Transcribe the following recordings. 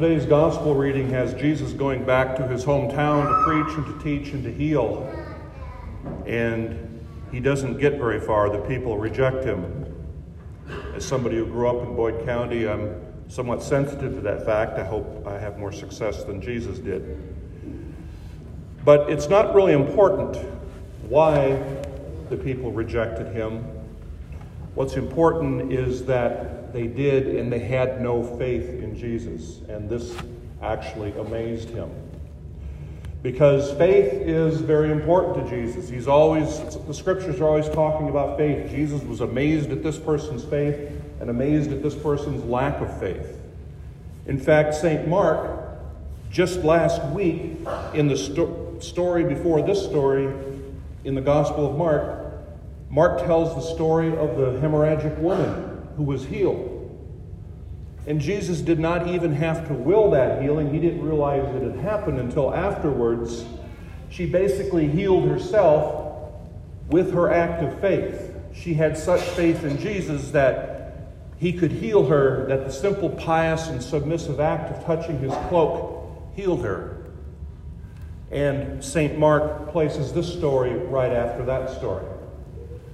Today's gospel reading has Jesus going back to his hometown to preach and to teach and to heal. And he doesn't get very far. The people reject him. As somebody who grew up in Boyd County, I'm somewhat sensitive to that fact. I hope I have more success than Jesus did. But it's not really important why the people rejected him. What's important is that they did and they had no faith in Jesus. And this actually amazed him. Because faith is very important to Jesus. He's always, the scriptures are always talking about faith. Jesus was amazed at this person's faith and amazed at this person's lack of faith. In fact, St. Mark, just last week, in the sto- story before this story, in the Gospel of Mark, Mark tells the story of the hemorrhagic woman who was healed. And Jesus did not even have to will that healing. He didn't realize it had happened until afterwards. She basically healed herself with her act of faith. She had such faith in Jesus that he could heal her, that the simple, pious, and submissive act of touching his cloak healed her. And St. Mark places this story right after that story.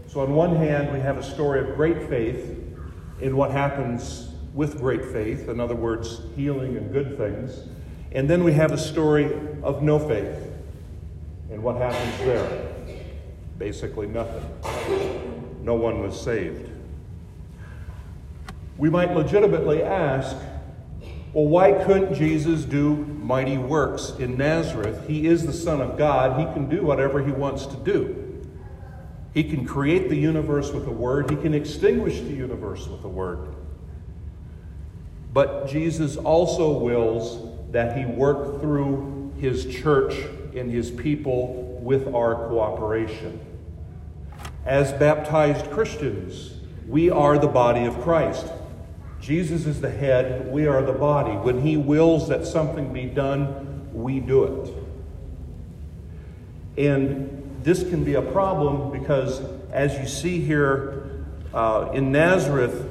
So, on one hand, we have a story of great faith in what happens with great faith, in other words, healing and good things. And then we have a story of no faith and what happens there. Basically, nothing. No one was saved. We might legitimately ask well, why couldn't Jesus do mighty works in Nazareth? He is the Son of God. He can do whatever he wants to do. He can create the universe with a word, he can extinguish the universe with a word. But Jesus also wills that he work through his church and his people with our cooperation. As baptized Christians, we are the body of Christ. Jesus is the head, we are the body. When he wills that something be done, we do it. And this can be a problem because, as you see here uh, in Nazareth,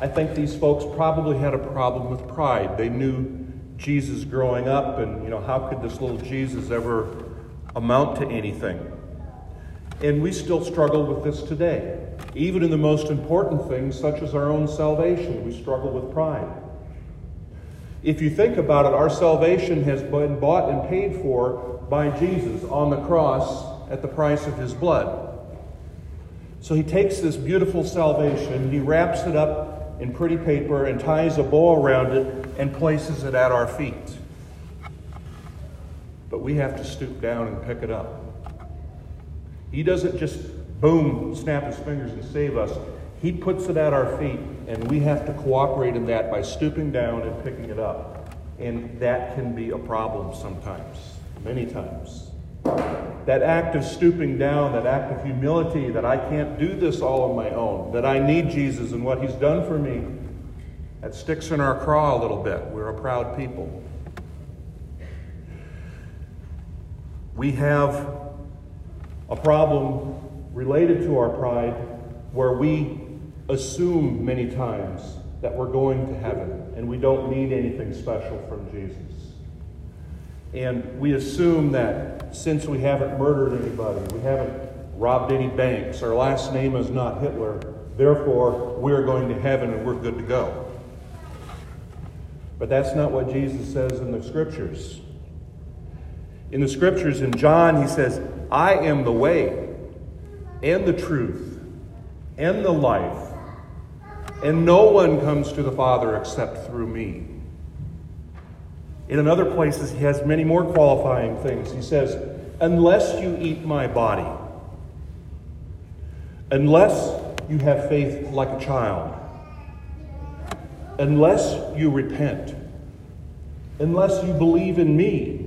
I think these folks probably had a problem with pride. They knew Jesus growing up, and you know, how could this little Jesus ever amount to anything? And we still struggle with this today. Even in the most important things, such as our own salvation, we struggle with pride. If you think about it, our salvation has been bought and paid for by Jesus on the cross at the price of his blood. So he takes this beautiful salvation, he wraps it up in pretty paper and ties a bow around it and places it at our feet. But we have to stoop down and pick it up. He doesn't just boom, snap his fingers and save us. He puts it at our feet, and we have to cooperate in that by stooping down and picking it up. And that can be a problem sometimes, many times. That act of stooping down, that act of humility, that I can't do this all on my own, that I need Jesus and what he's done for me, that sticks in our craw a little bit. We're a proud people. We have a problem related to our pride where we assume many times that we're going to heaven and we don't need anything special from Jesus. And we assume that since we haven't murdered anybody, we haven't robbed any banks, our last name is not Hitler, therefore we're going to heaven and we're good to go. But that's not what Jesus says in the scriptures. In the scriptures, in John, he says, I am the way and the truth and the life, and no one comes to the Father except through me. In other places, he has many more qualifying things. He says, Unless you eat my body, unless you have faith like a child, unless you repent, unless you believe in me,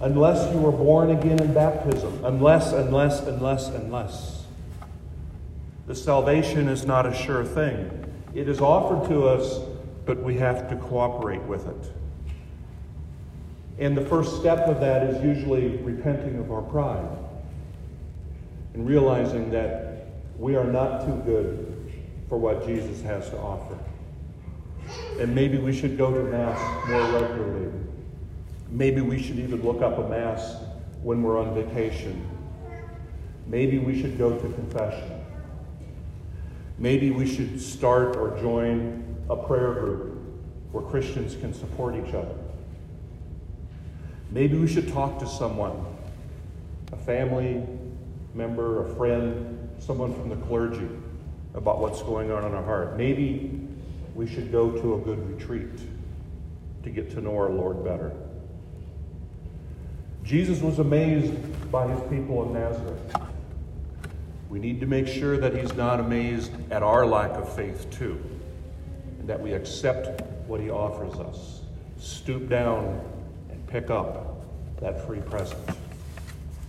unless you were born again in baptism. Unless, unless, unless, unless. The salvation is not a sure thing. It is offered to us, but we have to cooperate with it. And the first step of that is usually repenting of our pride and realizing that we are not too good for what Jesus has to offer. And maybe we should go to Mass more regularly. Maybe we should even look up a Mass when we're on vacation. Maybe we should go to confession. Maybe we should start or join a prayer group where Christians can support each other. Maybe we should talk to someone, a family member, a friend, someone from the clergy, about what's going on in our heart. Maybe we should go to a good retreat to get to know our Lord better. Jesus was amazed by his people in Nazareth. We need to make sure that he's not amazed at our lack of faith, too, and that we accept what he offers us. Stoop down and pick up that free present.